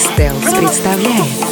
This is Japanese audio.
Стелс представляет